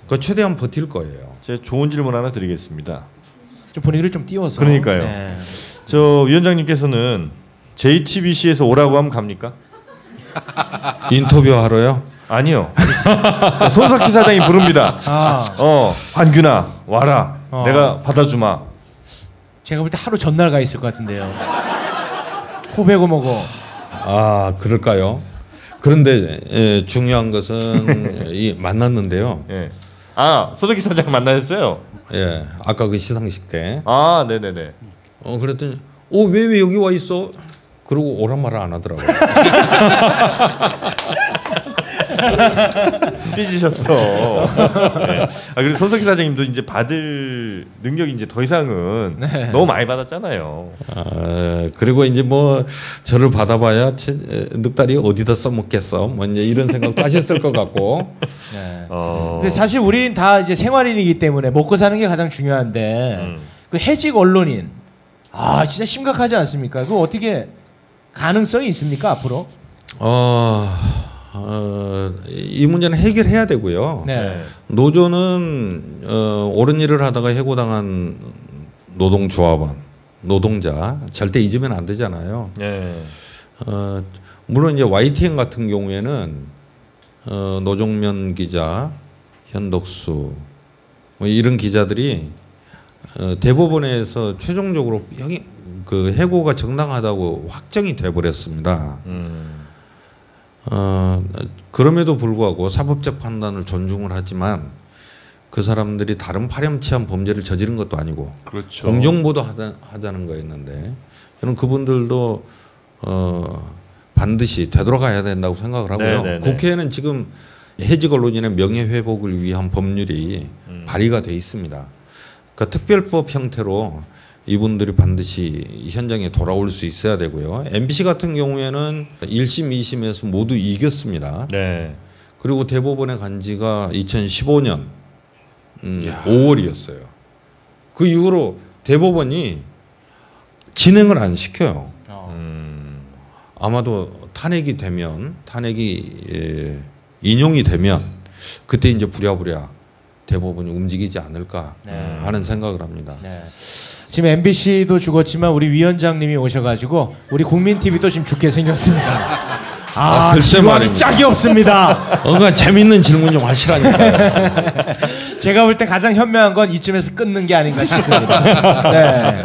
그 최대한 버틸 거예요. 제가 좋은 질문 하나 드리겠습니다. 좀 분위기를 좀 띄워서. 그러니까요. 네. 저 위원장님께서는 JTBC에서 오라고 하면 갑니까? 인터뷰 하러요? 아니요. 자, 손석희 사장이 부릅니다. 아. 어, 한균아 와라. 어. 내가 받아주마. 제가 볼 때 하루 전날 가 있을 것 같은데요. 후배고 뭐고. 아 그럴까요? 그런데 예, 중요한 것은 이 만났는데요. 예. 아 손석희 사장 만나셨어요? 예, 아까 그 시상식 때. 아, 네네네. 어 그랬더니 어왜 왜 여기 와 있어? 그러고 오란 말을 안 하더라고요. 삐지셨어. 네. 아 그리고 손석희 사장님도 이제 받을 능력이 이제 더 이상은 네. 너무 많이 받았잖아요. 아, 그리고 이제 뭐 저를 받아봐야 채- 에, 늑다리 어디다 써먹겠어? 뭐 이제 이런 생각도 하셨을 것 같고. 네. 어. 근데 사실 우린 다 이제 생활인이기 때문에 먹고 사는 게 가장 중요한데 음. 그 해직 언론인 아 진짜 심각하지 않습니까? 그 어떻게 가능성이 있습니까 앞으로? 어, 어, 이 문제는 해결해야 되고요. 네. 노조는 어, 옳은 일을 하다가 해고당한 노동조합원, 노동자 절대 잊으면 안 되잖아요. 네. 어, 물론 이제 YTN 같은 경우에는 어, 노종면 기자, 현덕수 뭐 이런 기자들이 어, 대법원에서 최종적으로 형이 그 해고가 정당하다고 확정이 돼 버렸습니다. 음. 어, 그럼에도 불구하고 사법적 판단을 존중을 하지만 그 사람들이 다른 파렴치한 범죄를 저지른 것도 아니고 그렇죠. 공정보도 하자, 하자는 거였는데 저는 그분들도 어, 반드시 되돌아가야 된다고 생각을 하고요. 네, 네, 네. 국회에는 지금 해직 언론인의 명예 회복을 위한 법률이 음. 발의가 돼 있습니다. 그러니까 특별법 형태로 이분들이 반드시 현장에 돌아올 수 있어야 되고요. MBC 같은 경우에는 1심, 2심에서 모두 이겼습니다. 네. 그리고 대법원에 간 지가 2015년 음, 5월이었어요. 그 이후로 대법원이 진행을 안 시켜요. 음. 아마도 탄핵이 되면 탄핵이 예, 인용이 되면 그때 이제 부랴부랴 대법원이 움직이지 않을까 네. 하는 생각을 합니다. 네. 지금 MBC도 죽었지만 우리 위원장님이 오셔가지고 우리 국민 TV도 지금 죽게 생겼습니다. 아, 글쎄 지루하기 말입니다. 짝이 없습니다. 뭔가 재밌는 질문 좀 하시라니까요. 제가 볼 때 가장 현명한 건 이쯤에서 끊는 게 아닌가 싶습니다. 네.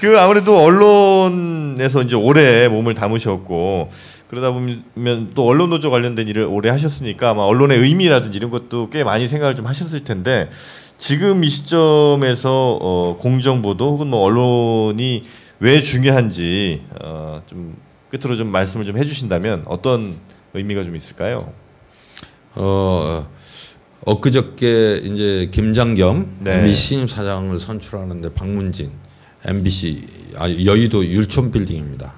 그 아무래도 언론에서 이제 오래 몸을 담으셨고 그러다 보면 또 언론 노조 관련된 일을 오래 하셨으니까 아마 언론의 의미라든지 이런 것도 꽤 많이 생각을 좀 하셨을 텐데 지금 이 시점에서 어, 공정 보도 혹은 뭐 언론이 왜 중요한지 어, 좀 끝으로 좀 말씀을 좀 해주신다면 어떤 의미가 좀 있을까요? 어 엊그저께 이제 김장겸 네. MBC 신임 사장을 선출하는데 박문진 MBC 아 여의도 율촌 빌딩입니다.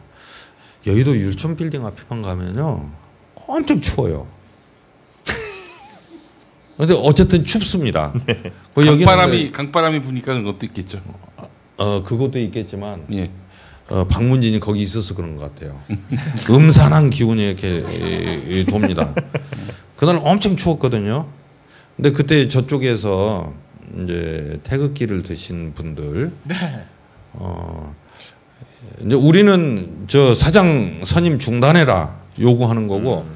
여의도 율촌 빌딩 앞에만 가면요 엄청 추워요. 근데 어쨌든 춥습니다. 그 여기는 강바람이 그- 강바람이 부니까 그런 것도 있겠죠. 어 그것도 있겠지만 예. 어, 박문진이 거기 있어서 그런 것 같아요. 음산한 기운이 이렇게 이- 이 돕니다. 그날 엄청 추웠거든요. 근데 그때 저쪽에서 이제 태극기를 드신 분들, 네. 어, 이제 우리는 저 사장 선임 중단해라 요구하는 거고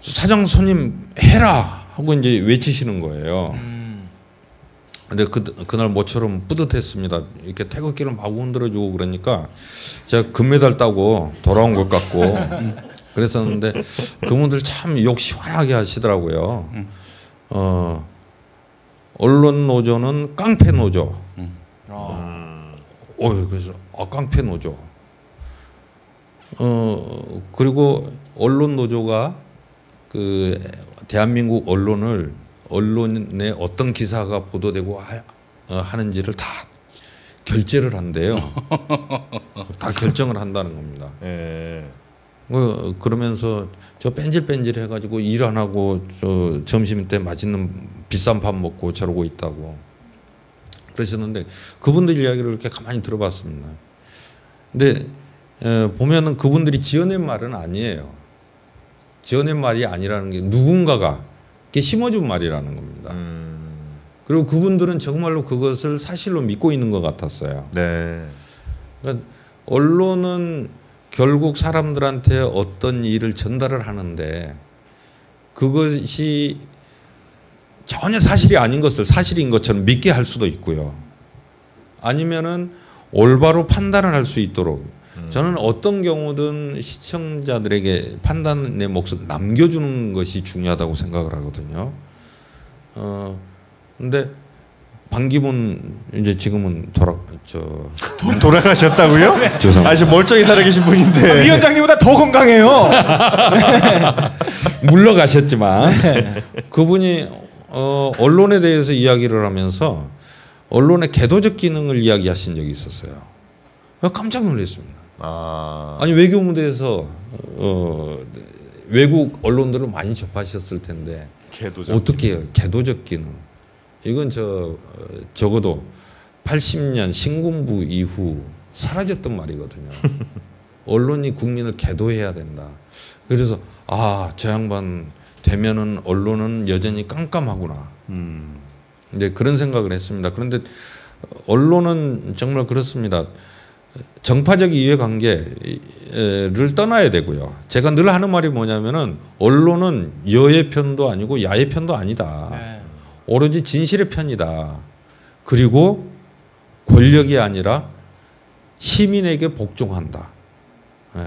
사장 선임 해라 하고 이제 외치시는 거예요. 근데 그 그날 모처럼 뿌듯했습니다. 이렇게 태극기를 막 흔들어주고 그러니까 제가 금메달 따고 돌아온 것 같고 그랬었는데 그분들 참 욕 시원하게 하시더라고요. 어 언론 노조는 깡패 노조. 어, 그래서 아, 깡패 노조. 어 그리고 언론 노조가 그 대한민국 언론을 언론에 어떤 기사가 보도되고 하, 어, 하는지를 다 결제를 한대요. 다 결정을 한다는 겁니다. 예. 어, 그러면서 저 뺀질뺀질 해가지고 일 안 하고 저 점심 때 맛있는 비싼 밥 먹고 저러고 있다고 그러셨는데 그분들 이야기를 이렇게 가만히 들어봤습니다. 근데 에, 보면은 그분들이 지어낸 말은 아니에요. 지어낸 말이 아니라는 게 누군가가 이렇게 심어준 말이라는 겁니다. 그리고 그분들은 정말로 그것을 사실로 믿고 있는 것 같았어요. 네. 그러니까 언론은 결국 사람들한테 어떤 일을 전달을 하는데 그것이 전혀 사실이 아닌 것을 사실인 것처럼 믿게 할 수도 있고요. 아니면은 올바로 판단을 할 수 있도록 저는 어떤 경우든 시청자들에게 판단의 몫을 남겨주는 것이 중요하다고 생각을 하거든요. 어, 근데 반기문 이제 지금은 돌아 저 돌아가셨다고요? 죄송합니다. 아, 지금 멀쩡히 살아계신 분인데. 아, 위원장님보다 더 건강해요. 물러가셨지만 그분이 어, 언론에 대해서 이야기를 하면서 언론의 개도적 기능을 이야기하신 적이 있었어요. 깜짝 놀랐습니다. 아. 아니 외교 무대에서 어, 외국 언론들을 많이 접하셨을 텐데 개도적 어떻게 해요? 개도적 기능. 이건 저 어, 적어도 80년 신군부 이후 사라졌던 말이거든요. 언론이 국민을 개도해야 된다. 그래서 아, 저 양반 되면은 언론은 여전히 깜깜하구나. 근데 그런 생각을 했습니다. 그런데 언론은 정말 그렇습니다. 정파적 이해관계를 떠나야 되고요. 제가 늘 하는 말이 뭐냐면은 언론은 여의 편도 아니고 야의 편도 아니다. 오로지 진실의 편이다. 그리고 권력이 아니라 시민에게 복종한다. 예.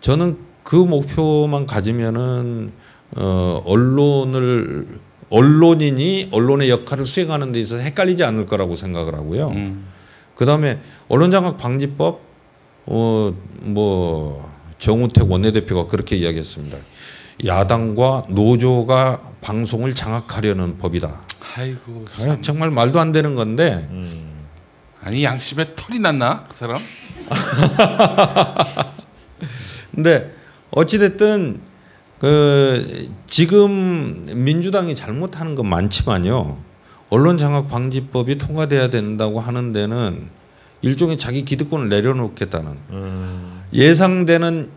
저는 그 목표만 가지면은 어, 언론을 언론인이 언론의 역할을 수행하는 데 있어서 헷갈리지 않을 거라고 생각을 하고요. 그다음에 언론장악 방지법 어 뭐 정우택 원내대표가 그렇게 이야기했습니다. 야당과 노조가 방송을 장악하려는 법이다. 아이고 아, 정말 말도 안 되는 건데 아니 양심에 털이 났나 그 사람? 근데 어찌 됐든 그 지금 민주당이 잘못하는 건 많지만요. 언론 장악 방지법이 통과돼야 된다고 하는 데는 일종의 자기 기득권을 내려놓겠다는 예상되는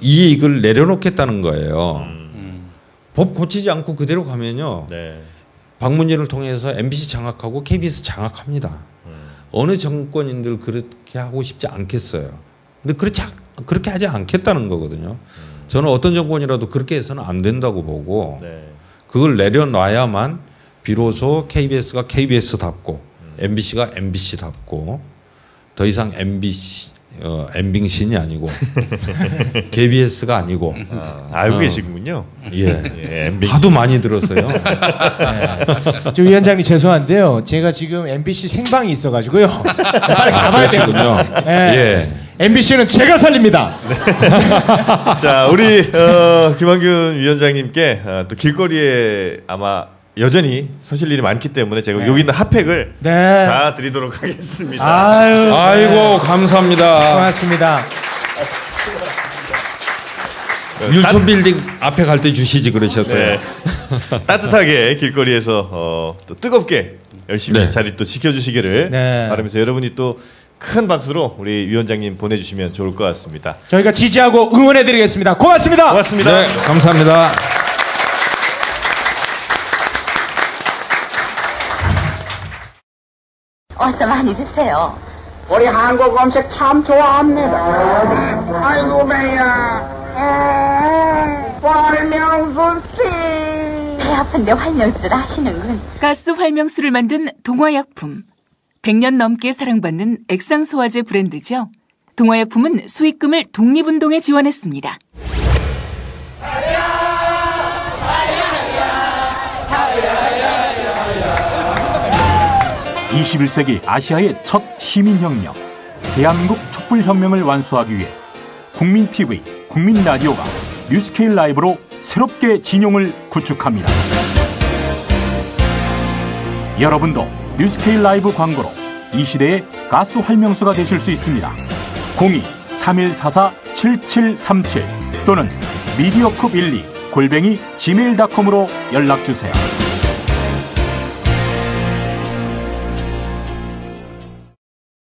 이익을 내려놓겠다는 거예요. 법 고치지 않고 그대로 가면요. 방문진을 통해서 MBC 장악하고 KBS 장악합니다. 어느 정권인들 그렇게 하고 싶지 않겠어요. 근데 그렇지 않- 그렇게 하지 않겠다는 거거든요. 저는 어떤 정권이라도 그렇게 해서는 안 된다고 보고 그걸 내려놔야만 비로소 KBS가 KBS답고 MBC가 MBC답고 더 이상 MBC 어, 엠빙신이 아니고 KBS가 아니고 아, 알고 계시군요. 예, 예. 하도 많이 들어서요. 저 위원장님 죄송한데요. 제가 지금 MBC 생방이 있어가지고요. 빨리 가봐야. 그러시군요. 예. 예. MBC는 제가 살립니다. 자, 우리 어, 김한균 위원장님께 어, 또 길거리에 아마 여전히 서실 일이 많기 때문에 제가 네. 여기 있는 핫팩을 네. 다 드리도록 하겠습니다. 아유, 아이고 감사합니다. 고맙습니다. 율촌 빌딩 앞에 갈 때 주시지 그러셨어요. 네. 따뜻하게 길거리에서 어, 또 뜨겁게 열심히 네. 자리 또 지켜주시기를 네. 바라면서 여러분이 또 큰 박수로 우리 위원장님 보내주시면 좋을 것 같습니다. 저희가 지지하고 응원해드리겠습니다. 고맙습니다. 고맙습니다. 네, 감사합니다. 어서 많이 드세요. 우리 한국 음식 참 좋아합니다. 아이고 배야. 활명수 씨. 배 아픈데 활명수를 하시는군. 가스 활명수를 만든 동화약품. 100년 넘게 사랑받는 액상소화제 브랜드죠. 동화약품은 수익금을 독립운동에 지원했습니다. 21세기 아시아의 첫 시민혁명, 대한민국 촛불혁명을 완수하기 위해 국민TV, 국민라디오가 뉴스케일 라이브로 새롭게 진용을 구축합니다. 여러분도 뉴스케일 라이브 광고로 이 시대의 가스 활명수가 되실 수 있습니다. 02-3144-7737 또는 미디어컵12 골뱅이 gmail.com으로 연락주세요.